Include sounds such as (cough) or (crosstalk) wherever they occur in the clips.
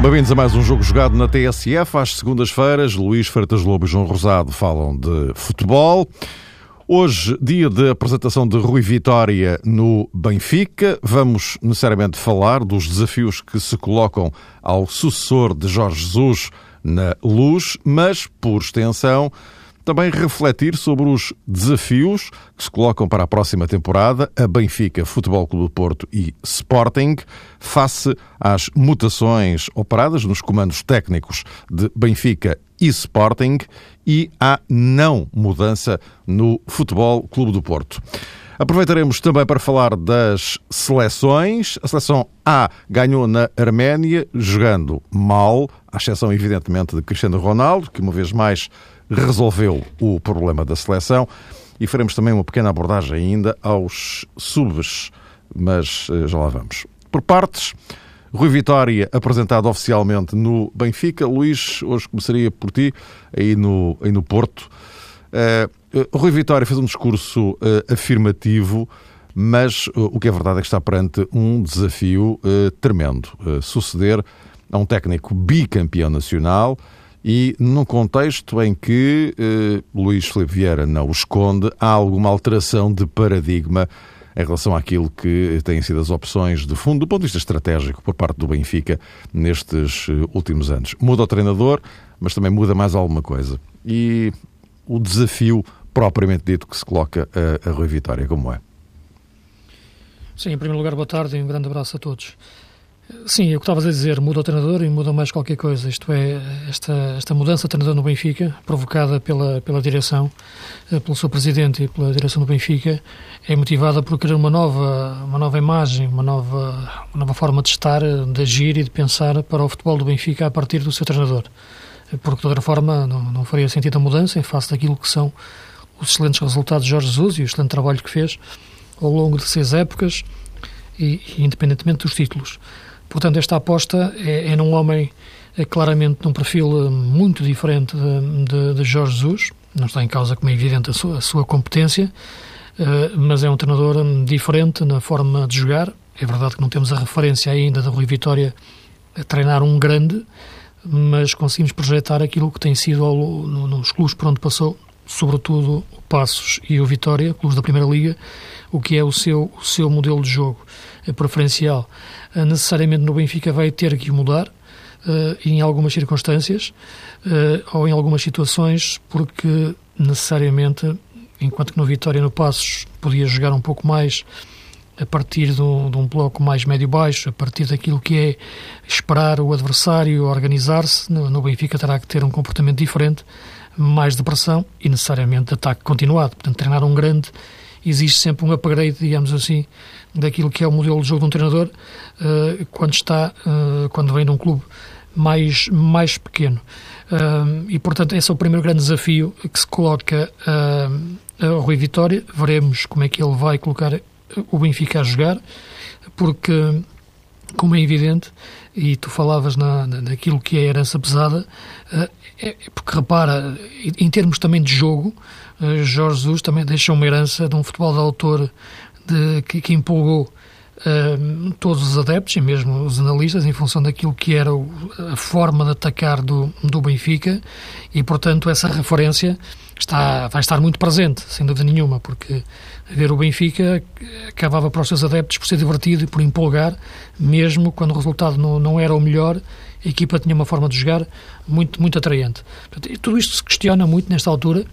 Bem-vindos a mais um jogo jogado na TSF. Às segundas-feiras, Luís Freitas Lobo e João Rosado falam de futebol. Hoje, dia de apresentação de Rui Vitória no Benfica. Vamos necessariamente falar dos desafios que se colocam ao sucessor de Jorge Jesus na luz, mas, por extensão, também refletir sobre os desafios que se colocam para a próxima temporada a Benfica, Futebol Clube do Porto e Sporting, face às mutações operadas nos comandos técnicos de Benfica e Sporting e à não mudança no Futebol Clube do Porto. Aproveitaremos também para falar das seleções. A seleção A ganhou na Arménia, jogando mal, à exceção, evidentemente, de Cristiano Ronaldo, que uma vez mais resolveu o problema da seleção e faremos também uma pequena abordagem ainda aos subs, mas eh, já lá vamos. Por partes, Rui Vitória apresentado oficialmente no Benfica. Luís, hoje começaria por ti, aí no, aí no Porto. Uh, Rui Vitória fez um discurso uh, afirmativo, mas uh, o que é verdade é que está perante um desafio tremendo. suceder a um técnico bicampeão nacional, e num contexto em que Luís Filipe Vieira não o esconde, há alguma alteração de paradigma em relação àquilo que têm sido as opções de fundo, do ponto de vista estratégico, por parte do Benfica nestes eh, últimos anos. Muda o treinador, mas também muda mais alguma coisa. E o desafio propriamente dito que se coloca a, a Rui Vitória, como é? Sim, em primeiro lugar, boa tarde e um grande abraço a todos. Sim, é o que estavas a dizer, muda o treinador e muda mais qualquer coisa. Isto é, esta, esta mudança de treinador no Benfica, provocada pela, pela direção, eh, pelo seu presidente e pela direção do Benfica, é motivada por querer uma nova, uma nova imagem, uma nova, uma nova forma de estar, de agir e de pensar para o futebol do Benfica a partir do seu treinador. Porque, de outra forma, não, não faria sentido a mudança em face daquilo que são os excelentes resultados de Jorge Jesus e o excelente trabalho que fez ao longo de seis épocas e, e independentemente dos títulos. Portanto, esta aposta é, é num homem é claramente num perfil eh, muito diferente de, de, de, Jorge Jesus. Não está em causa, como é evidente, a sua, a sua competência, uh, mas é um treinador hum, diferente na forma de jogar. É verdade que não temos a referência ainda da Rui Vitória a treinar um grande, mas conseguimos projetar aquilo que tem sido ao, no, nos clubes por onde passou, sobretudo o Passos e o Vitória, clubes da Primeira Liga, o que é o seu, o seu modelo de jogo preferencial. Eh, necessariamente no Benfica vai ter que mudar, uh, em algumas circunstâncias uh, ou em algumas situações, porque necessariamente, enquanto que no Vitória no Passos podia jogar um pouco mais a partir de um, de um bloco mais médio-baixo, a partir daquilo que é esperar o adversário organizar-se, no, no, Benfica terá que ter um comportamento diferente, mais de pressão e necessariamente ataque continuado. Portanto, treinar um grande existe sempre um upgrade, digamos assim, daquilo que é o modelo de jogo de um treinador uh, quando está, uh, quando vem de um clube mais, mais pequeno. Uh, e, portanto, esse é o primeiro grande desafio que se coloca ao Rui Vitória. Veremos como é que ele vai colocar o Benfica a jogar, porque, como é evidente, e tu falavas na, na, naquilo que é a herança pesada, é, é porque, repara, em termos também de jogo, Jorge Jesus também deixa uma herança de um futebol de autor de, que, que empolgou uh, todos os adeptos e mesmo os analistas em função daquilo que era o, a forma de atacar do, do Benfica e, portanto, essa referência está, vai estar muito presente, sem dúvida nenhuma, porque ver o Benfica acabava para os seus adeptos por ser divertido e por empolgar, mesmo quando o resultado não, não era o melhor, a equipa tinha uma forma de jogar muito, muito atraente. Portanto, tudo isto se questiona muito nesta altura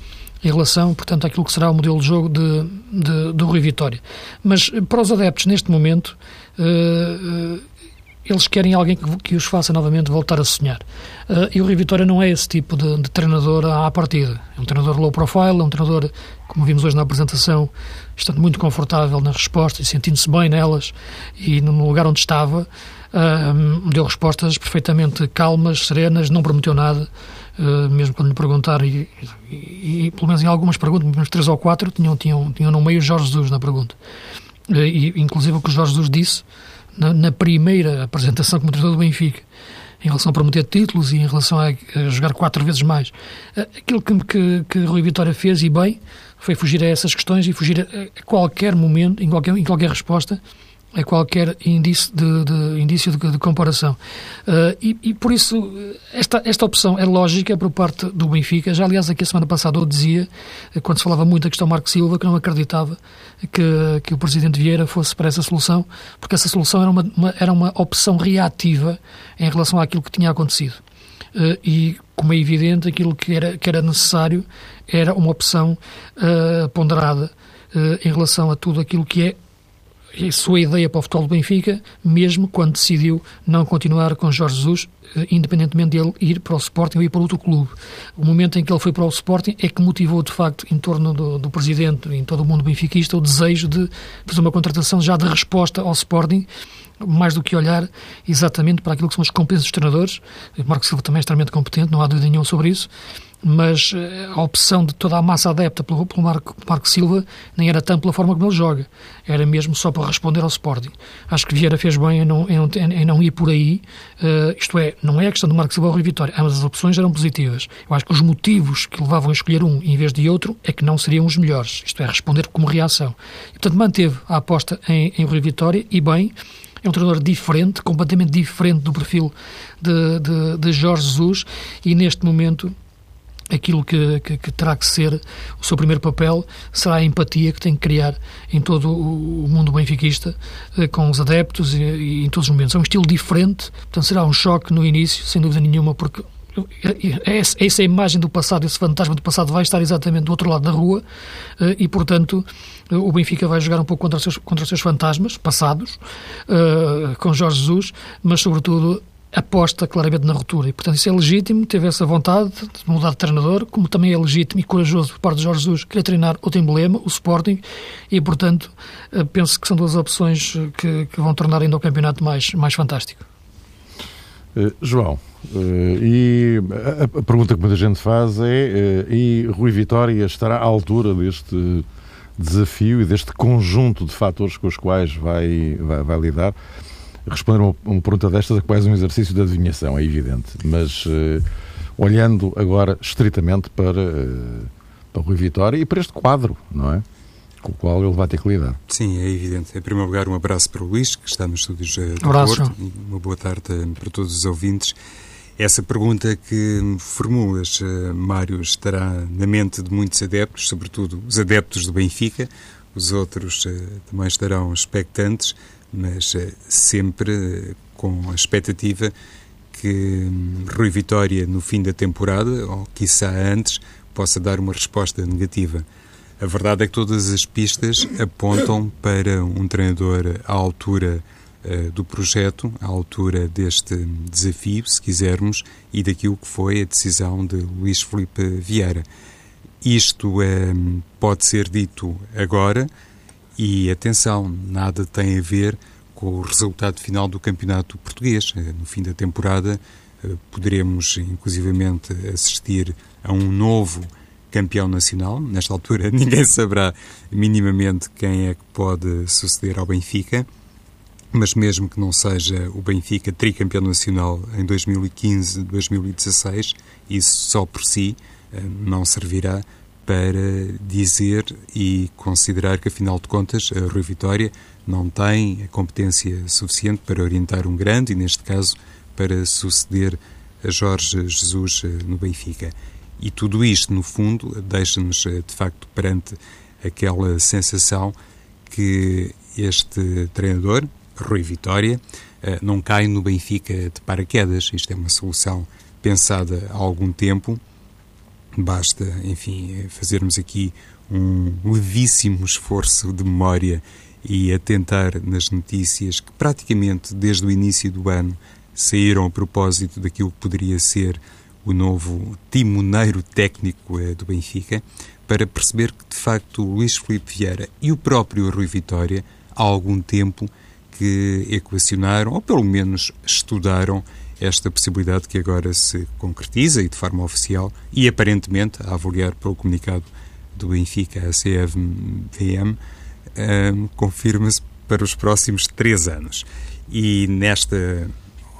em relação, portanto, àquilo que será o modelo de jogo de, de, do Rui Vitória. Mas eh, para os adeptos, neste momento, uh, uh, eles querem alguém que, que, os faça novamente voltar a sonhar. Uh, e o Rui Vitória não é esse tipo de, de, treinador à partida. É um treinador low profile, é um treinador, como vimos hoje na apresentação, estando muito confortável nas respostas, sentindo-se bem nelas e no lugar onde estava, deu respostas perfeitamente calmas, serenas, não prometeu nada. Uh, mesmo quando lhe perguntaram, e, e, e, pelo menos em algumas perguntas, menos três ou quatro, tinham, tinham, tinham no meio Jorge Jesus na pergunta. Uh, e, inclusive o que o Jorge Jesus disse na, na primeira apresentação como treinador do Benfica, em relação a prometer títulos e em relação a, a jogar quatro vezes mais. Eh, aquilo que, que, que Rui Vitória fez, e bem, foi fugir a essas questões e fugir a, a qualquer momento, em qualquer, em qualquer resposta, a qualquer indício de, de indício de, de comparação. Uh, e, e, por isso, esta, esta opção é lógica por parte do Benfica. Já, aliás, aqui a semana passada eu dizia, quando se falava muito da questão Marco Silva, que não acreditava que, que o Presidente Vieira fosse para essa solução, porque essa solução era uma, uma era uma opção reativa em relação àquilo que tinha acontecido. Uh, e, como é evidente, aquilo que era, que era necessário era uma opção uh, ponderada em relação a tudo aquilo que é a sua ideia para o futebol do Benfica, mesmo quando decidiu não continuar com Jorge Jesus, independentemente de ele ir para o Sporting ou ir para outro clube. O momento em que ele foi para o Sporting é que motivou, de facto, em torno do, do presidente em todo o mundo benfiquista, o desejo de fazer uma contratação já de resposta ao Sporting, mais do que olhar exatamente para aquilo que são as competências dos treinadores. O Marco Silva também é extremamente competente, não há dúvida nenhuma sobre isso, mas eh, a opção de toda a massa adepta pelo, pelo Marco, Marco, Silva nem era tanto pela forma como ele joga, era mesmo só para responder ao Sporting. Acho que Vieira fez bem em não, em, em não ir por aí, uh, isto é, não é a questão do Marco Silva ou Rui Vitória, ambas as opções eram positivas. Eu acho que os motivos que levavam a escolher um em vez de outro é que não seriam os melhores, isto é, responder como reação. E, portanto, manteve a aposta em, em Rui Vitória e bem, é um treinador diferente, completamente diferente do perfil de, de, de Jorge Jesus e neste momento aquilo que, que, que, terá que ser o seu primeiro papel será a empatia que tem que criar em todo o mundo benfiquista, eh, com os adeptos e, e, em todos os momentos. É um estilo diferente, portanto será um choque no início, sem dúvida nenhuma, porque essa imagem do passado, esse fantasma do passado vai estar exatamente do outro lado da rua eh, e, portanto, o Benfica vai jogar um pouco contra os seus, contra os seus fantasmas passados, eh, com Jorge Jesus, mas, sobretudo, aposta claramente na ruptura. E, portanto, isso é legítimo, teve essa vontade de mudar de treinador, como também é legítimo e corajoso por parte de Jorge Jesus querer treinar outro emblema, o Sporting, e, portanto, eh, penso que são duas opções que, que vão tornar ainda o campeonato mais, mais fantástico. Uh, João, e a, pergunta que muita gente faz é: e Rui Vitória estará à altura deste desafio e deste conjunto de fatores com os quais vai, vai, vai lidar? Responder uma, uma pergunta destas é quase um exercício de adivinhação, é evidente. Mas uh, olhando agora estritamente para, uh, para Rui Vitória e para este quadro, não é? Com o qual ele vai ter que lidar. Sim, é evidente. Em primeiro lugar, um abraço para o Luís, que está nos estúdios uh, do abraço. Porto. Uma boa tarde para todos os ouvintes. Essa pergunta que formulas, Mário, estará na mente de muitos adeptos, sobretudo os adeptos do Benfica. Os outros também estarão expectantes mas eh, sempre eh, com a expectativa que hum, Rui Vitória, no fim da temporada, ou quiçá antes, possa dar uma resposta negativa. A verdade é que todas as pistas apontam para um treinador à altura uh, do projeto, à altura deste desafio, se quisermos, e daquilo que foi a decisão de Luís Felipe Vieira. Isto pode ser dito agora, e atenção, nada tem a ver com o resultado final do campeonato português. Eh, no fim da temporada eh, poderemos, inclusivamente, assistir a um novo campeão nacional. Nesta altura, (laughs) ninguém saberá minimamente quem é que pode suceder ao Benfica. Mas mesmo que não seja o Benfica tricampeão nacional em 2015-2016, isso só por si eh, não servirá para dizer e considerar que, afinal de contas, a Rui Vitória não tem a competência suficiente para orientar um grande e, neste caso, para suceder a Jorge Jesus eh, no Benfica. E tudo isto, no fundo, deixa-nos, eh, de facto, perante aquela sensação que este treinador, Rui Vitória, eh, não cai no Benfica de paraquedas. Isto é uma solução pensada há algum tempo Basta, enfim, fazermos aqui um levíssimo esforço de memória e atentar nas notícias que praticamente desde o início do ano saíram a propósito daquilo que poderia ser o novo timoneiro técnico eh, do Benfica, para perceber que de facto Luís Filipe Vieira e o próprio Rui Vitória há algum tempo que equacionaram, ou pelo menos estudaram esta possibilidade que agora se concretiza e de forma oficial e aparentemente, a avaliar pelo comunicado do Benfica, a CFVM, um, confirma-se para os próximos três anos. E nesta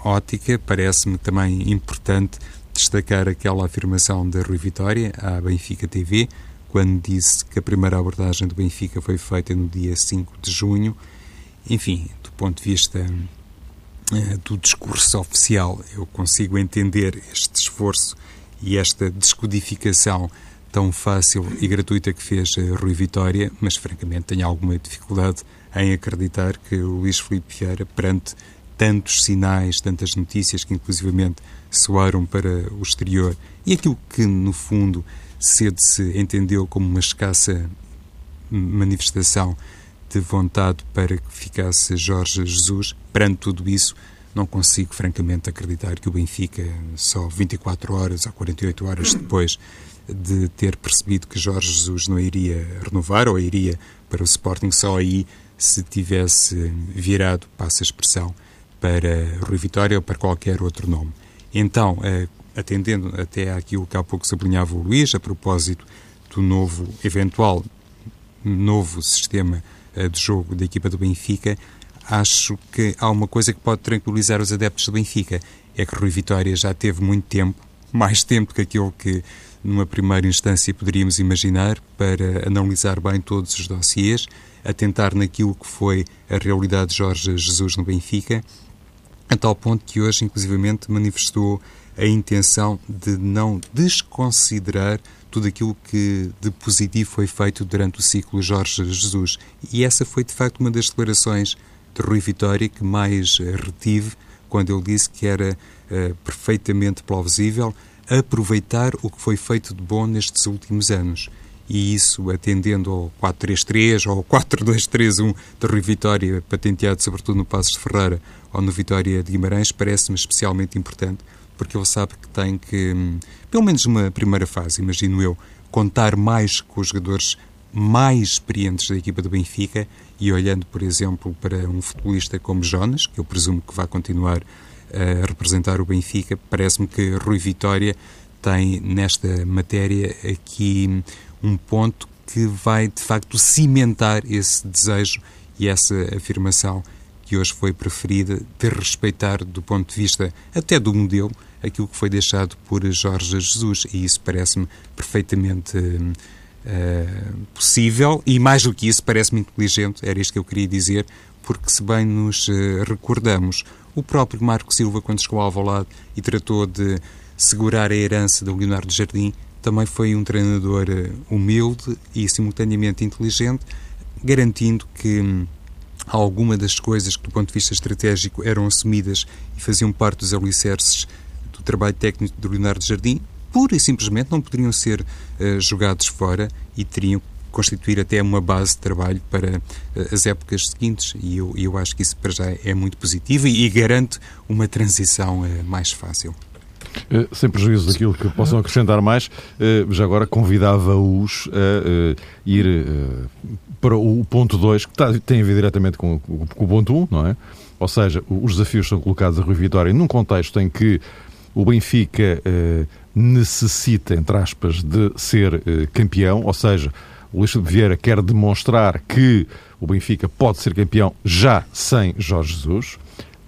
ótica, parece-me também importante destacar aquela afirmação da Rui Vitória à Benfica TV, quando disse que a primeira abordagem do Benfica foi feita no dia 5 de junho. Enfim, do ponto de vista do discurso oficial, eu consigo entender este esforço e esta descodificação tão fácil e gratuita que fez uh, Rui Vitória, mas francamente tenho alguma dificuldade em acreditar que o Luís Filipe Vieira, perante tantos sinais, tantas notícias que inclusivamente soaram para o exterior e aquilo que, no fundo, cedo se entendeu como uma escassa manifestação de vontade para que ficasse Jorge Jesus, perante tudo isso, não consigo francamente acreditar que o Benfica, só 24 horas ou 48 horas depois de ter percebido que Jorge Jesus não iria renovar ou iria para o Sporting, só aí se tivesse virado, passa a expressão, para Rui Vitória ou para qualquer outro nome. Então, eh, atendendo até àquilo que há pouco sublinhava o Luís, a propósito do novo, eventual novo sistema de jogo da equipa do Benfica, acho que há uma coisa que pode tranquilizar os adeptos do Benfica, é que Rui Vitória já teve muito tempo, mais tempo que aquilo que numa primeira instância poderíamos imaginar, para analisar bem todos os dossiês, atentar naquilo que foi a realidade de Jorge Jesus no Benfica a tal ponto que hoje, inclusivamente, manifestou a intenção de não desconsiderar tudo aquilo que de positivo foi feito durante o ciclo Jorge Jesus. E essa foi, de facto, uma das declarações de Rui Vitória que mais retive quando ele disse que era uh, perfeitamente plausível aproveitar o que foi feito de bom nestes últimos anos e isso atendendo ao 4-3-3 ou ao 4-2-3-1 de Rui Vitória, patenteado sobretudo no Passos de Ferreira ou no Vitória de Guimarães, parece-me especialmente importante, porque ele sabe que tem que, hum, pelo menos uma primeira fase, imagino eu, contar mais com os jogadores mais experientes da equipa do Benfica e olhando, por exemplo, para um futebolista como Jonas, que eu presumo que vai continuar a representar o Benfica, parece-me que Rui Vitória tem nesta matéria aqui um ponto que vai de facto cimentar esse desejo e essa afirmação que hoje foi preferida de respeitar do ponto de vista até do modelo aquilo que foi deixado por Jorge Jesus. E isso parece-me perfeitamente uh, possível. E mais do que isso parece-me inteligente, era isto que eu queria dizer, porque se bem nos uh, recordamos, o próprio Marco Silva quando chegou ao Alvalade e tratou de segurar a herança do Leonardo Jardim também foi um treinador humilde e simultaneamente inteligente, garantindo que hum, alguma das coisas que, do ponto de vista estratégico, eram assumidas e faziam parte dos alicerces do trabalho técnico de Leonardo Jardim, pura e simplesmente não poderiam ser uh, jogados fora e teriam que constituir até uma base de trabalho para uh, as épocas seguintes e eu, eu acho que isso para já é muito positivo e, e garante uma transição uh, mais fácil. Eh, sem prejuízo daquilo que possam acrescentar mais, eh, já agora convidava-os a eh, ir para o ponto 2, que tem a ver diretamente com, o ponto 1, um, não é? Ou seja, os desafios são colocados a Rui Vitória num contexto em que o Benfica necessita, entre aspas, de ser campeão, ou seja, o Luís de Vieira quer demonstrar que o Benfica pode ser campeão já sem Jorge Jesus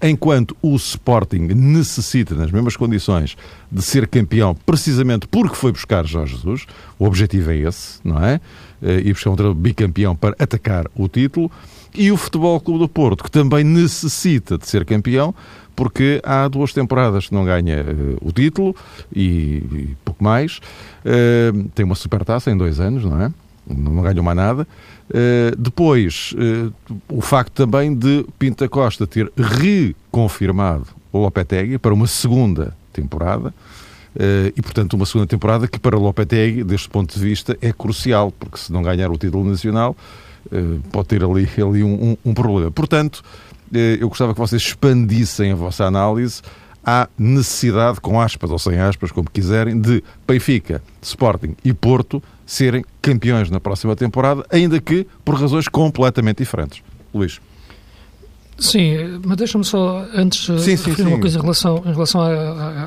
enquanto o Sporting necessita, nas mesmas condições, de ser campeão, precisamente porque foi buscar Jorge Jesus, o objetivo é esse, não é? Eh, e buscar um treinador bicampeão para atacar o título, e o Futebol Clube do Porto, que também necessita de ser campeão, porque há duas temporadas que não ganha uh, o título e, e pouco mais. Uh, tem uma supertaça em dois anos, não é? Não ganhou mais nada. Uh, depois, uh, o facto também de Pinta Costa ter reconfirmado o Lopetegui para uma segunda temporada. Uh, e, portanto, uma segunda temporada que para Lopetegui, deste ponto de vista, é crucial, porque se não ganhar o título nacional, pode ter ali, ali um, um, um problema. Portanto, eu gostava que vocês expandissem a vossa análise à necessidade, com aspas ou sem aspas, como quiserem, de Benfica, Sporting e Porto serem campeões na próxima temporada, ainda que por razões completamente diferentes. Luís. Sim, mas deixa-me só antes sim, sim, referir sim. uma coisa em relação, em relação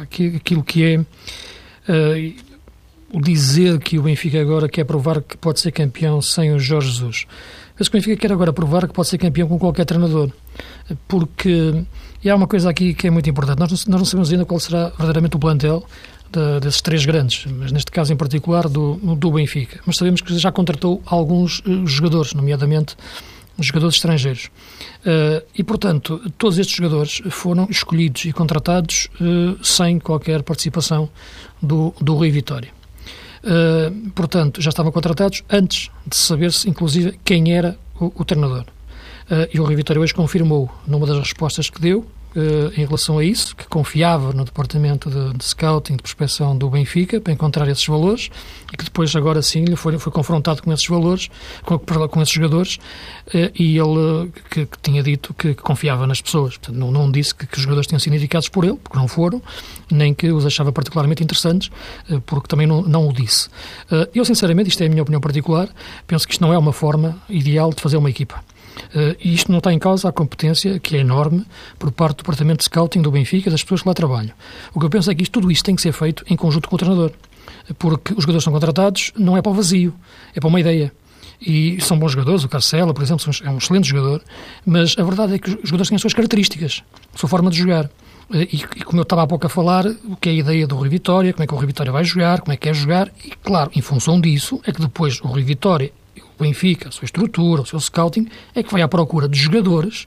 àquilo que é uh, o dizer que o Benfica agora quer provar que pode ser campeão sem o Jorge Jesus. Que o Benfica quer agora provar que pode ser campeão com qualquer treinador, porque e há uma coisa aqui que é muito importante. Nós não, nós não sabemos ainda qual será verdadeiramente o plantel de, desses três grandes, mas neste caso em particular do, do Benfica. Mas sabemos que já contratou alguns uh, jogadores, nomeadamente jogadores estrangeiros. Uh, e, portanto, todos estes jogadores foram escolhidos e contratados uh, sem qualquer participação do, do Rui Vitória. Uh, portanto, já estavam contratados antes de saber-se, inclusive, quem era o, o treinador. e o Rui Vitória hoje confirmou, numa das respostas que deu, eh, em relação a isso, que confiava no departamento de, de, scouting, de prospecção do Benfica, para encontrar esses valores, e que depois, agora sim, lhe foi, foi confrontado com esses valores, com, com esses jogadores, eh, e ele que, que tinha dito que, que, confiava nas pessoas. Portanto, não, não disse que, que, os jogadores tinham sido indicados por ele, porque não foram, nem que os achava particularmente interessantes, eh, porque também não, não o disse. Eu, sinceramente, isto é a minha opinião particular, penso que isto não é uma forma ideal de fazer uma equipa. Uh, e isto não está em causa a competência, que é enorme, por parte do Departamento de Scouting do Benfica, das pessoas que lá trabalham. O que eu penso é que isto, tudo isto tem que ser feito em conjunto com o treinador, porque os jogadores são contratados não é para o vazio, é para uma ideia. E são bons jogadores, o Carcela, por exemplo, é um excelente jogador, mas a verdade é que os jogadores têm as suas características, a sua forma de jogar. Eh, e, e, como eu estava há pouco a falar, o que é a ideia do Rui Vitória, como é que o Rui Vitória vai jogar, como é que quer jogar, e claro, em função disso, é que depois o Rui Vitória o Benfica, a sua estrutura, o seu scouting, é que vai à procura de jogadores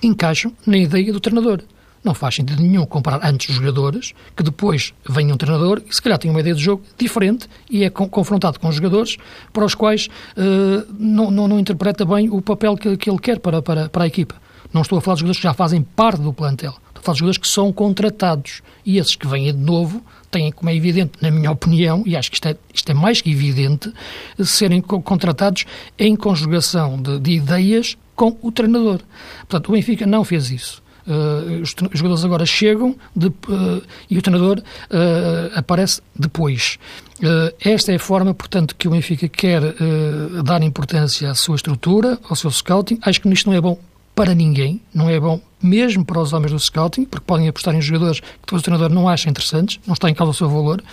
que encaixam na ideia do treinador. Não faz sentido nenhum comparar antes jogadores, que depois venha um treinador e se calhar tem uma ideia de jogo diferente e é confrontado com jogadores para os quais uh, não, não, não, interpreta bem o papel que, que ele quer para, para, para a equipa. Não estou a falar de jogadores que já fazem parte do plantel. Jogadores que são contratados. E esses que vêm de novo têm, como é evidente, na minha opinião, e acho que isto é, isto é mais que evidente, serem contratados em conjugação de, de ideias com o treinador. Portanto, o Benfica não fez isso. Uh, os, os, jogadores agora chegam de, uh, e o treinador uh, aparece depois. esta é a forma, portanto, que o Benfica quer dar importância à sua estrutura, ao seu scouting. Acho que isto não é bom para ninguém, não é bom mesmo para os homens do scouting, porque podem apostar em jogadores que depois o treinador não acha interessantes, não está em causa o seu valor,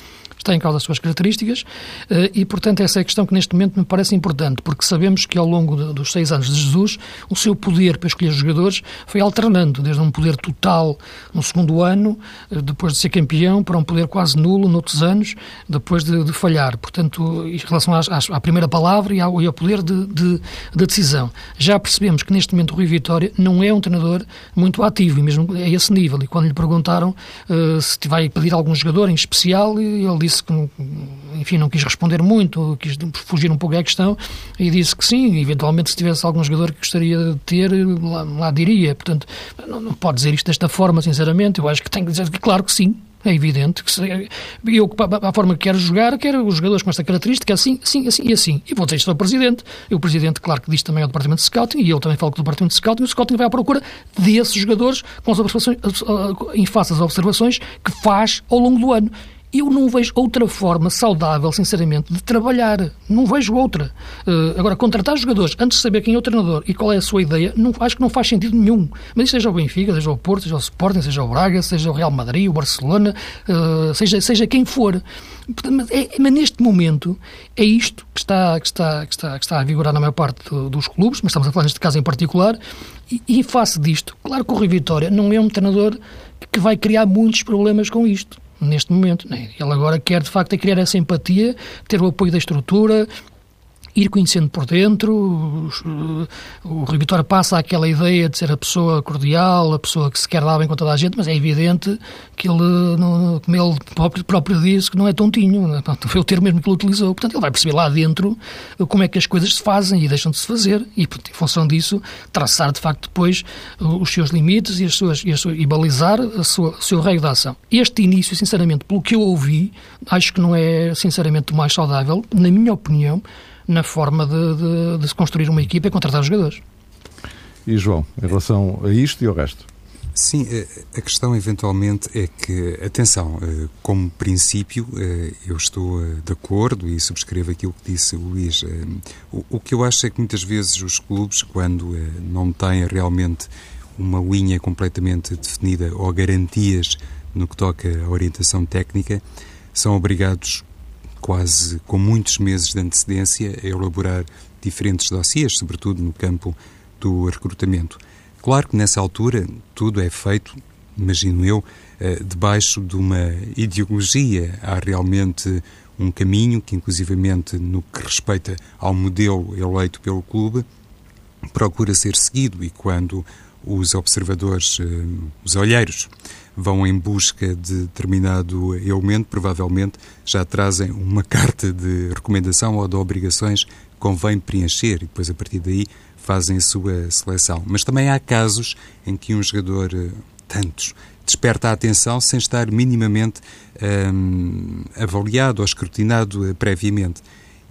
em causa as suas características eh, e, portanto, essa é a questão que neste momento me parece importante, porque sabemos que ao longo dos seis anos de Jesus, o seu poder para escolher jogadores foi alternando, desde um poder total no segundo ano, eh, depois de ser campeão, para um poder quase nulo noutros anos, depois de, de falhar. Portanto, em relação às, às, à primeira palavra e ao, e ao poder de, de, de, decisão. Já percebemos que neste momento o Rui Vitória não é um treinador muito ativo, e mesmo a esse nível. E quando lhe perguntaram uh, se vai pedir algum jogador em especial, ele disse disse que, enfim, não quis responder muito, quis fugir um pouco da questão e disse que sim, eventualmente se tivesse algum jogador que gostaria de ter, lá, lá diria. Portanto, não, não pode dizer isto desta forma, sinceramente. Eu acho que tem que dizer que, claro que sim, é evidente que se, eu, a forma que quero jogar, quero os jogadores com esta característica, assim, assim, assim e assim. E vou dizer isto ao Presidente. E o Presidente, claro que diz também ao Departamento de Scouting, e eu também falo com o Departamento de Scouting, e o Scouting vai à procura desses jogadores com as observações, em face às observações que faz ao longo do ano. Eu não vejo outra forma saudável, sinceramente, de trabalhar. Não vejo outra. Uh, agora, contratar jogadores antes de saber quem é o treinador e qual é a sua ideia, não, acho que não faz sentido nenhum. Mas seja o Benfica, seja o Porto, seja o Sporting, seja o Braga, seja o Real Madrid, o Barcelona, uh, seja, seja quem for. Mas, é, mas, neste momento é isto que está, que está, que está, que está a vigorar na maior parte dos clubes, mas estamos a falar neste caso em particular, e, e em face disto, claro que o Rui Vitória não é um treinador que vai criar muitos problemas com isto neste momento. Né? Ele agora quer, de facto, é criar essa empatia, ter o apoio da estrutura, ir conhecendo por dentro. O Rui Vitória passa aquela ideia de ser a pessoa cordial, a pessoa que se quer dar bem com toda a gente, mas é evidente que ele, como ele próprio, próprio disse, que não é tontinho. Né? Foi o termo mesmo que ele utilizou. Portanto, ele vai perceber lá dentro como é que as coisas se fazem e deixam de se fazer e, em função disso, traçar de facto depois os seus limites e, as suas, e, as suas, e balizar sua, o seu raio de ação. Este início, sinceramente, pelo que eu ouvi, acho que não é, sinceramente, o mais saudável, na minha opinião, na forma de, de, de se construir uma equipa e contratar jogadores. E João, em relação a isto e ao resto? Sim, a questão eventualmente é que, atenção, eh, como princípio, eh, eu estou eh, de acordo e subscrevo aquilo que disse o Luís. O que eu acho é que muitas vezes os clubes, quando não têm realmente uma linha completamente definida ou garantias no que toca à orientação técnica, são obrigados quase com muitos meses de antecedência, a elaborar diferentes dossiês, sobretudo no campo do recrutamento. Claro que nessa altura tudo é feito, imagino eu, eh, debaixo de uma ideologia. Há realmente um caminho que, inclusivamente, no que respeita ao modelo eleito pelo clube, procura ser seguido e quando os observadores, eh, os olheiros, vão em busca de determinado elemento, provavelmente já trazem uma (laughs) carta de recomendação ou de obrigações que convém preencher e depois, a partir daí, fazem a sua seleção. Mas também há casos em que um jogador, eh, tantos, desperta a atenção sem estar minimamente hum, avaliado ou escrutinado eh, previamente.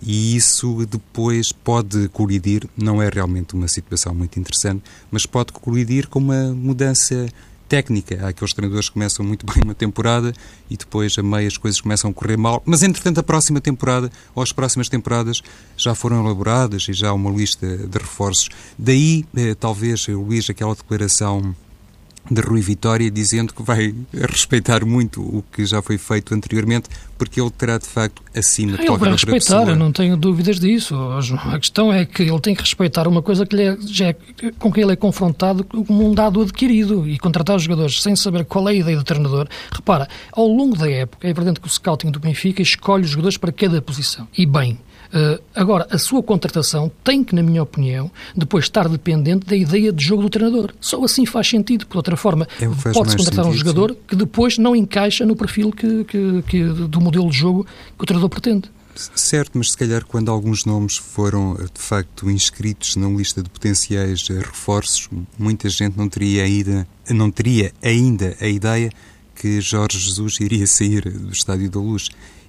E isso depois pode colidir, não é realmente uma situação muito interessante, mas pode colidir com uma mudança técnica. Há aqueles treinadores que começam muito bem uma temporada e depois a meio as coisas começam a correr mal, mas entretanto a próxima temporada ou as próximas temporadas já foram elaboradas e já há uma lista de reforços. Daí, eh, talvez, Luís, aquela declaração de Rui Vitória dizendo que vai respeitar muito o que já foi feito anteriormente, porque ele terá de facto acima de ah, qualquer outra pessoa. Ele vai respeitar, não tenho dúvidas disso. A questão é que ele tem que respeitar uma coisa que é, já é, com que ele é confrontado como um dado adquirido e contratar os jogadores sem saber qual é a ideia do treinador. Repara, ao longo da época, é verdade que o scouting do Benfica escolhe os jogadores para cada posição. E bem, Uh, agora, a sua contratação tem que, na minha opinião, depois estar dependente da ideia de jogo do treinador. Só assim faz sentido. Por outra forma, pode-se contratar sentido, um jogador sim. que depois não encaixa no perfil que, que, que, do modelo de jogo que o treinador pretende. Certo, mas se calhar quando alguns nomes foram de facto inscritos na lista de potenciais reforços, muita gente não teria ainda, não teria ainda a ideia que Jorge Jesus iria sair do Estádio da Luz.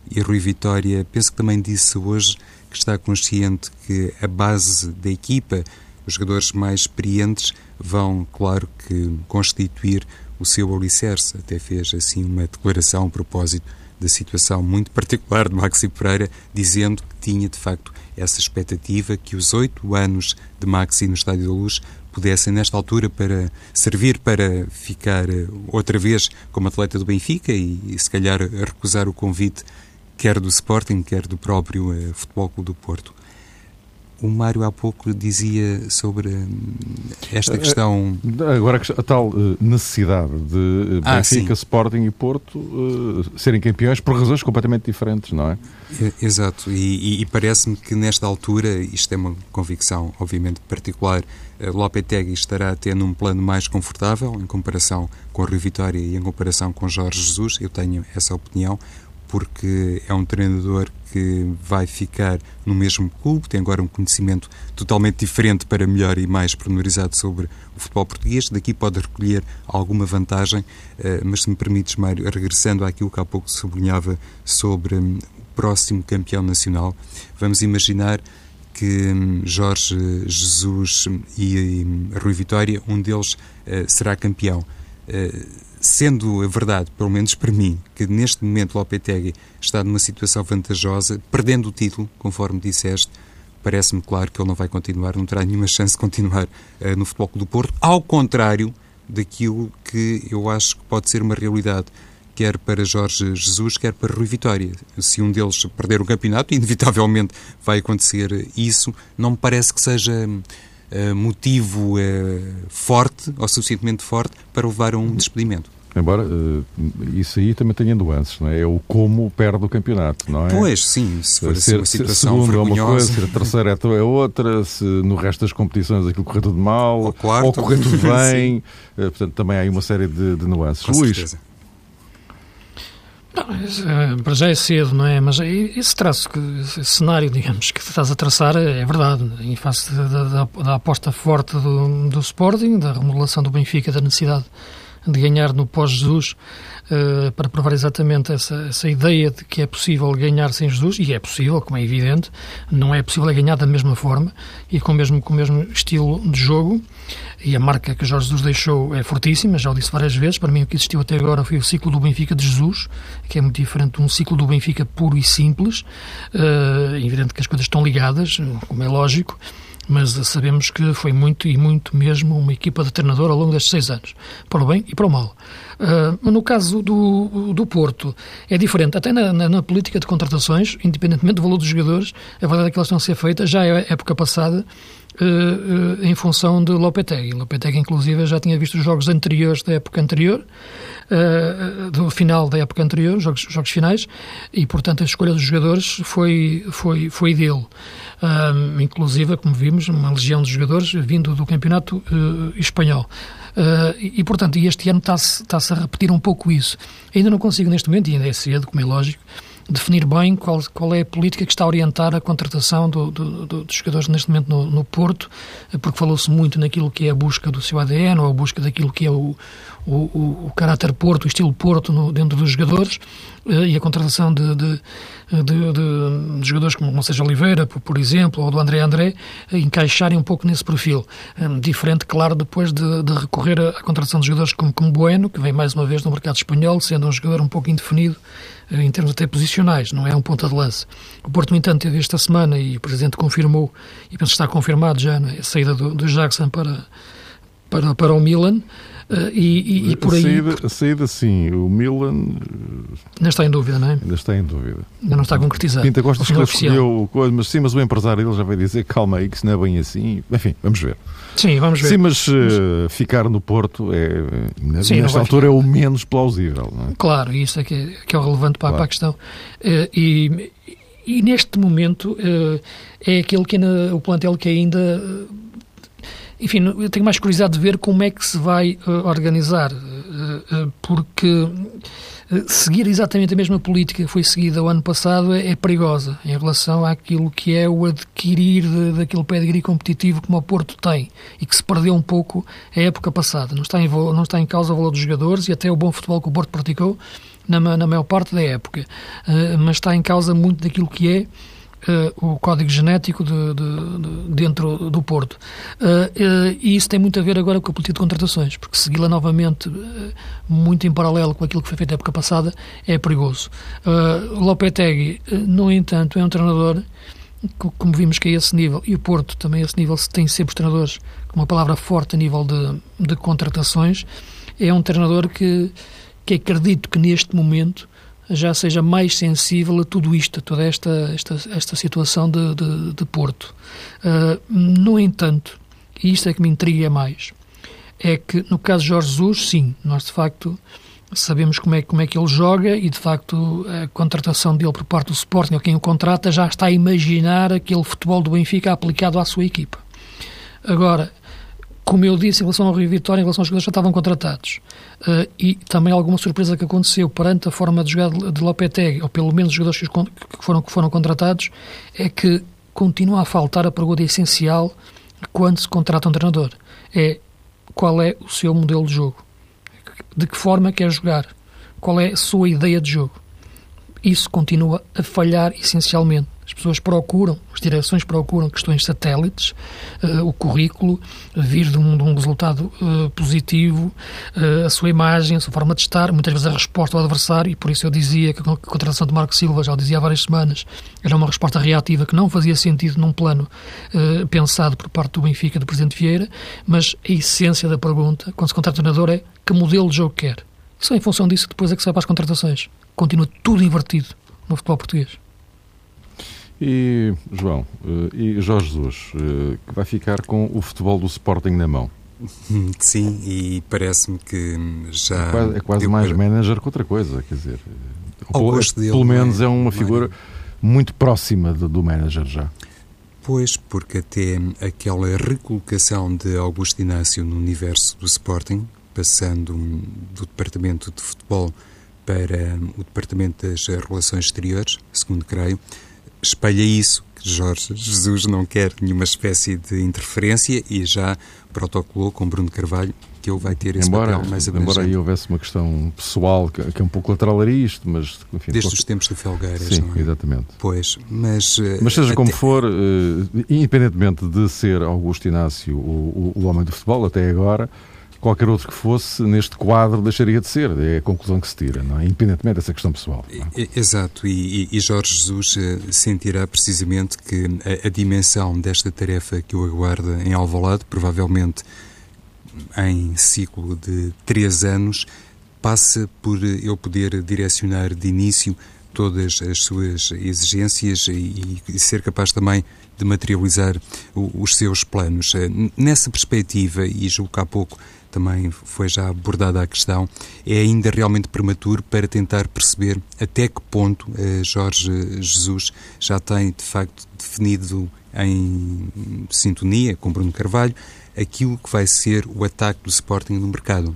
E Rui Vitória, penso que também disse hoje que está consciente que a base da equipa, os jogadores mais experientes, vão, claro que, constituir o seu alicerce. Até fez assim uma declaração a propósito da situação muito particular de Maxi Pereira, dizendo que tinha de facto essa expectativa que os oito anos de Maxi no Estádio da Luz pudessem, nesta altura, para servir para ficar eh, outra vez como atleta do Benfica e, e se calhar, recusar o convite quer do Sporting, quer do próprio eh, Futebol Clube do Porto. O Mário há pouco dizia sobre hum, esta eh, questão. Agora, a tal eh, necessidade de ah, Benfica, sim. Sporting e Porto uh, serem campeões por razões completamente diferentes, não é? Exato, e, e parece-me que nesta altura, isto é uma convicção, obviamente, particular, Lopetegui estará tendo um plano mais confortável em comparação com Rio Vitória e em comparação com Jorge Jesus. Eu tenho essa opinião porque é um treinador que vai ficar no mesmo clube, tem agora um conhecimento totalmente diferente para melhor e mais pormenorizado sobre o futebol português. Daqui pode recolher alguma vantagem, eh, mas se me permites, Mário, regressando àquilo que há pouco sublinhava sobre hum, o próximo campeão nacional, vamos imaginar que hum, Jorge Jesus e Rui Vitória, um deles eh, será campeão eh, sendo a verdade, pelo menos para mim, que neste momento Lopetegui está numa situação vantajosa, perdendo o título, conforme disseste, parece-me claro que ele não vai continuar, não terá nenhuma chance de continuar uh, no Futebol Clube do Porto, ao contrário daquilo que eu acho que pode ser uma realidade, quer para Jorge Jesus, quer para Rui Vitória. Se um deles perder o campeonato, inevitavelmente vai acontecer isso, não me parece que seja uh, motivo uh, forte, ou suficientemente forte, para levar a um despedimento. Embora uh, isso aí também tenha nuances, não é? É o como perde o campeonato, não é? Pois, sim, se for ser, uma situação segundo vergonhosa... é uma coisa, ser a terceira é, é outra, se no resto das competições aquilo correr tudo mal, ou, ou correr tudo (laughs) bem, portanto também há aí uma série de, de nuances. Com Luís, certeza. Não, para já é cedo, não é? Mas esse traço, esse cenário, digamos, que estás a traçar é verdade. Em face da, da, da aposta forte do, do Sporting, da remodelação do Benfica, da necessidade de ganhar no pós-Jesus, uh, para provar exatamente essa, essa ideia de que é possível ganhar sem Jesus, e é possível, como é evidente, não é possível ganhar da mesma forma e com o mesmo, com o mesmo estilo de jogo, e a marca que Jorge Jesus deixou é fortíssima, já o disse várias vezes, para mim o que existiu até agora foi o ciclo do Benfica de Jesus, que é muito diferente de um ciclo do Benfica puro e simples, uh, evidente que as coisas estão ligadas, como é lógico, mas sabemos que foi muito e muito mesmo uma equipa de treinador ao longo destes seis anos, para o bem e para o mal. Uh, no caso do, do Porto, é diferente. Até na, na, na, política de contratações, independentemente do valor dos jogadores, a verdade é que elas estão a ser feitas já é época passada uh, uh, em função de Lopetegui. Lopetegui, inclusive, já tinha visto os jogos anteriores da época anterior, uh, do final da época anterior, jogos, jogos finais, e, portanto, a escolha dos jogadores foi, foi, foi dele. Inclusive, como vimos, uma legião de jogadores vindo do campeonato espanhol. E, portanto, este ano está-se está a repetir um pouco isso. Ainda não consigo, neste momento, e ainda é cedo, como é lógico, definir bem qual, qual é a política que está a orientar a contratação do, do, do, dos jogadores neste momento no, no Porto, porque falou-se muito naquilo que é a busca do seu ADN ou a busca daquilo que é o, o, o, o caráter Porto, o estilo Porto no, dentro dos jogadores e a contratação de, de, de, de, de jogadores como, como seja Oliveira, por, por, exemplo, ou do André André, encaixarem um pouco nesse perfil. Um, diferente, claro, depois de, recorrer à contratação de jogadores como, como Bueno, que vem mais uma vez no mercado espanhol, sendo um jogador um pouco indefinido eh, em termos até posicionais, não é um ponta de lance. O Porto, no entanto, teve esta semana, e o Presidente confirmou, e penso que está confirmado já, é? a saída do, do Jackson para, para, para o Milan, e, e, e, por aí. A saída, a sim. O Milan. Ainda está em dúvida, não é? Ainda está em dúvida. Ainda não está concretizado. Pinta Costa escolheu coisa, mas sim, mas o empresário ele já vai dizer calma aí, que se não é bem assim. Enfim, vamos ver. Sim, vamos ver. Sim, mas uh, ficar no Porto é, sim, nesta altura, ficar. é o menos plausível, é? Claro, isso é que é, que é o relevante para, claro. para a questão. E, e neste momento é aquele que é o plantel que ainda enfim, eu tenho mais curiosidade de ver como é que se vai uh, organizar, uh, uh, porque seguir exatamente a mesma política que foi seguida o ano passado é, é perigosa em relação àquilo que é o adquirir de, daquele pedigree competitivo como o Porto tem e que se perdeu um pouco a época passada. Não está em, não está em causa o valor dos jogadores e até o bom futebol que o Porto praticou na, na maior parte da época, mas está em causa muito daquilo que é Uh, o código genético de, de, de, dentro do Porto. Uh, uh, e isso tem muito a ver agora com a política de contratações, porque segui-la novamente muito em paralelo com aquilo que foi feito na época passada é perigoso. Lopetegui, no entanto, é um treinador como vimos que é esse nível, e o Porto também é esse nível, tem sempre os treinadores com uma palavra forte a nível de, de contratações, é um treinador que, que acredito que neste momento já seja mais sensível a tudo isto, a toda esta, esta, esta situação de, de, de Porto. Uh, no entanto, e isto é que me intriga mais, é que no caso de Jorge Jesus, sim, nós de facto sabemos como é, como é que ele joga e de facto a contratação dele por parte do Sporting, ou quem o contrata, já está a imaginar aquele futebol do Benfica aplicado à sua equipa. Agora, como eu disse, em relação ao Rio Vitória, em relação aos jogadores que já estavam contratados, uh, e também alguma surpresa que aconteceu perante a forma de jogar de Lopetegui, ou pelo menos os jogadores que foram, que foram contratados, é que continua a faltar a pergunta essencial quando se contrata um treinador. É qual é o seu modelo de jogo? De que forma quer jogar? Qual é a sua ideia de jogo? Isso continua a falhar essencialmente. As pessoas procuram, as direções procuram questões satélites, uh, o currículo, vir de um, de um resultado uh, positivo, uh, a sua imagem, a sua forma de estar, muitas vezes a resposta ao adversário, e por isso eu dizia que a contratação de Marco Silva, já o dizia há várias semanas, era uma resposta reativa que não fazia sentido num plano pensado por parte do Benfica, do Presidente Vieira, mas a essência da pergunta, quando se contrata o treinador, é que modelo de jogo quer. Só em função disso depois é que se vai para as contratações. Continua tudo invertido no futebol português. E, João, eh, e Jorge Jesus, eh, que vai ficar com o futebol do Sporting na mão. (laughs) Sim, e parece-me que já. É quase, é quase mais para... manager que outra coisa, quer dizer. Ao pelo, dele, pelo menos é, é uma figura muito próxima do, do manager já. Pois, porque até aquela recolocação de Augusto Inácio no universo do Sporting, passando do departamento de futebol para o departamento das relações exteriores, segundo creio, espelha isso, que Jorge Jesus não quer nenhuma espécie de interferência e já protocolou com Bruno Carvalho que ele vai ter esse embora, papel mais abrangente. Embora aí houvesse uma questão pessoal que, que é um pouco lateral a isto, mas... Enfim, Desde os tempos do Felgueiras, Sim, não é? exatamente. Pois, mas... Eh, mas seja até... como for, uh, independentemente de ser Augusto Inácio o, o, o homem do futebol, até agora, qualquer outro que fosse, neste quadro, deixaria de ser. É a conclusão que se tira, não é? independentemente dessa questão pessoal. É? Exato, e, e, Jorge Jesus eh, sentirá precisamente que a, a, dimensão desta tarefa que o aguarda em Alvalade, provavelmente em ciclo de três anos, passa por eu poder direcionar de início todas as suas exigências e, e ser capaz também de materializar os seus planos. Eh, nessa perspectiva, e julgo que há pouco também foi já abordada a questão, é ainda realmente prematuro para tentar perceber até que ponto eh, Jorge Jesus já tem, de facto, definido em sintonia com Bruno Carvalho aquilo que vai ser o ataque do Sporting no mercado.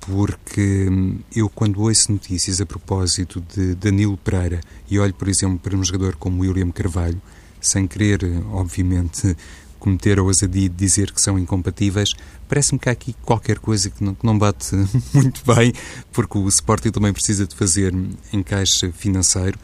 Porque hum, eu, quando ouço notícias a propósito de Danilo Pereira e olho, por exemplo, para um jogador como William Carvalho, sem querer, obviamente, cometer a ousadia de dizer que são incompatíveis, parece-me que há aqui qualquer coisa que não, que não bate (laughs) muito bem, porque o Sporting também precisa de fazer encaixe financeiro,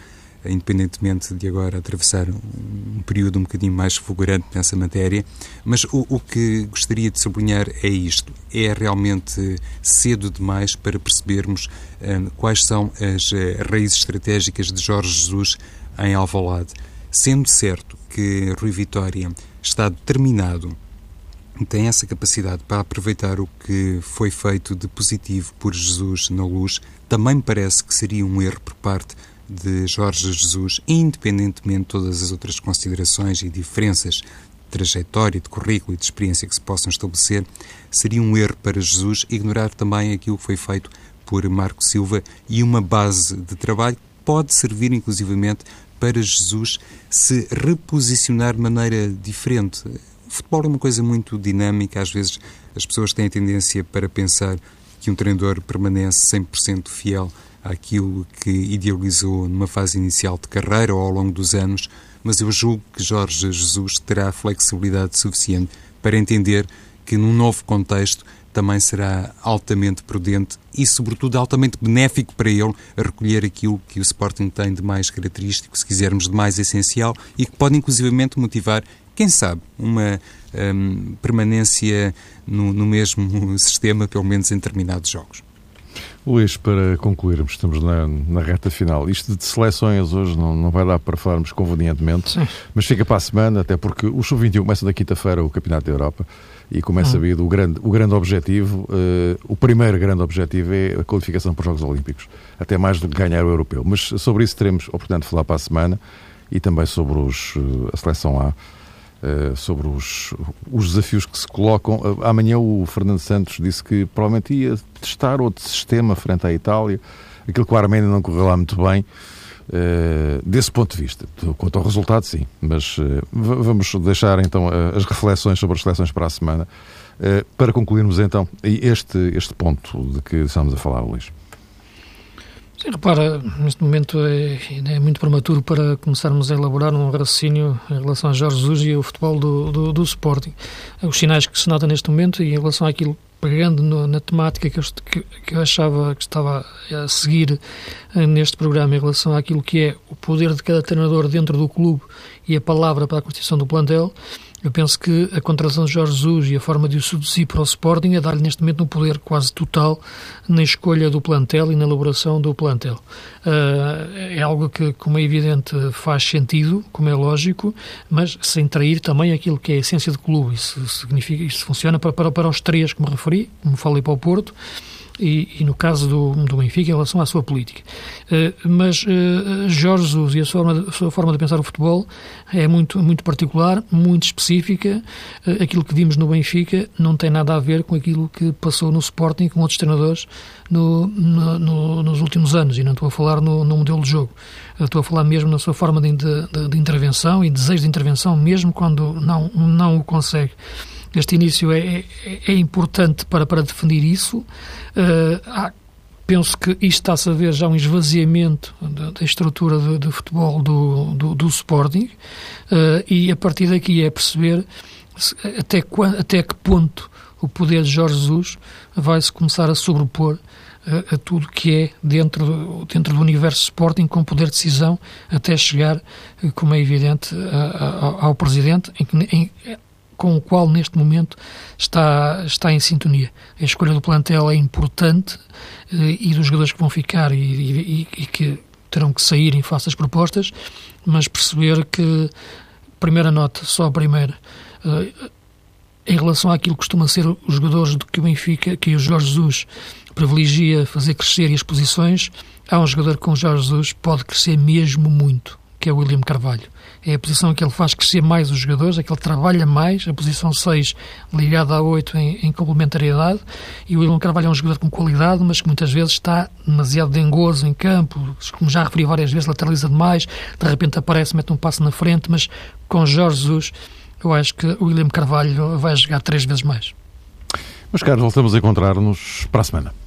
independentemente de agora atravessar um período um bocadinho mais fulgurante nessa matéria. Mas o, o que gostaria de sublinhar é isto: é realmente cedo demais para percebermos um, quais são as uh, raízes estratégicas de Jorge Jesus em Alvalade. Sendo certo que Rui Vitória está determinado, tem essa capacidade para aproveitar o que foi feito de positivo por Jesus na luz, também me parece que seria um erro por parte de Jorge Jesus, independentemente de todas as outras considerações e diferenças de trajetória, de currículo e de experiência que se possam estabelecer, seria um erro para Jesus ignorar também aquilo que foi feito por Marco Silva e uma base de trabalho que pode servir inclusivamente para Jesus se reposicionar de maneira diferente. O futebol é uma coisa muito dinâmica, às vezes as pessoas têm a tendência para pensar que um treinador permanece 100% fiel àquilo que idealizou numa fase inicial de carreira ou ao longo dos anos, mas eu julgo que Jorge Jesus terá flexibilidade suficiente para entender que num novo contexto também será altamente prudente e, sobretudo, altamente benéfico para ele a recolher aquilo que o Sporting tem de mais característico, se quisermos, de mais essencial e que pode, inclusivamente, motivar, quem sabe, uma um, permanência no, no mesmo (laughs) sistema, pelo menos em determinados jogos. Luís, para concluirmos, estamos na, na reta final. Isto de seleções hoje não, não vai dar para falarmos convenientemente, Sim. mas fica para a semana, até porque o Sub-21 começa na quinta-feira o Campeonato da Europa e, como é hum. sabido, o grande, o grande objetivo, uh, o primeiro grande objetivo é a qualificação para os Jogos Olímpicos, até mais do que ganhar o Europeu. Mas sobre isso teremos oportunidade de falar para a semana e também sobre os, uh, a seleção A. Uh, sobre os, os desafios que se colocam. Uh, amanhã o Fernando Santos disse que provavelmente ia testar outro sistema frente à Itália. Aquilo que o Arménia não correu lá muito bem. Uh, desse ponto de vista. Quanto ao resultado, sim. Mas uh, vamos deixar então uh, as reflexões sobre as seleções para a semana para concluirmos então este, este ponto de que estamos a falar, Luís. Sim, repara, neste momento é, é, muito prematuro para começarmos a elaborar um raciocínio em relação a Jorge Jesus e o futebol do, do, do Sporting. Os sinais que se notam neste momento e em relação àquilo pegando no, na temática que eu, que, que eu, achava que estava a seguir uh, neste programa em relação àquilo que é o poder de cada treinador dentro do clube e a palavra para a constituição do plantel, eu penso que a contratação de Jorge Jesus e a forma de o seduzir para o Sporting é dar-lhe neste momento um poder quase total na escolha do plantel e na elaboração do plantel. Uh, é algo que, como é evidente, faz sentido, como é lógico, mas sem trair também aquilo que é a essência do clube. Isso significa, isso funciona para, para, para os três me referi, como falei para o Porto, e, e, no caso do, do Benfica em relação à sua política. Uh, mas uh, Jorge Jesus e a sua, forma, a sua forma de pensar o futebol é muito, muito particular, muito específica. Uh, aquilo que vimos no Benfica não tem nada a ver com aquilo que passou no Sporting com outros treinadores no, no, no, nos últimos anos. E não estou a falar no, modelo de jogo. estou a falar mesmo na sua forma de, de, de intervenção e desejo de intervenção, mesmo quando não, não o consegue. Este início é, é, é importante para, para definir isso. Uh, há, penso que isto está-se a ver já um esvaziamento da, da estrutura de, de, futebol do, do, do Sporting uh, e a partir daqui é perceber até, até que ponto o poder de Jorge Jesus vai-se começar a sobrepor a, a, tudo que é dentro dentro do universo Sporting com poder de decisão até chegar, como é evidente, a, a, ao Presidente, em em, com o qual neste momento está, está em sintonia. A escolha do plantel é importante eh, e dos jogadores que vão ficar e, e, e que terão que sair em face propostas, mas perceber que, primeira nota, só a primeira, eh, em relação àquilo que costuma ser os jogadores do que o Benfica, que o Jorge Jesus privilegia fazer crescer e as posições, há um jogador com o Jorge Jesus pode crescer mesmo muito, que é o William Carvalho. É a posição que ele faz crescer mais os jogadores, é que ele trabalha mais, a posição 6 ligada à 8 em, em complementariedade, e o William Carvalho é um jogador com qualidade, mas que muitas vezes está demasiado dengoso em campo, como já referi várias vezes, lateraliza demais, de repente aparece, mete um passo na frente, mas com Jorge Jesus eu acho que o William Carvalho vai jogar três vezes mais. Meus caros, voltamos a encontrar-nos para a semana.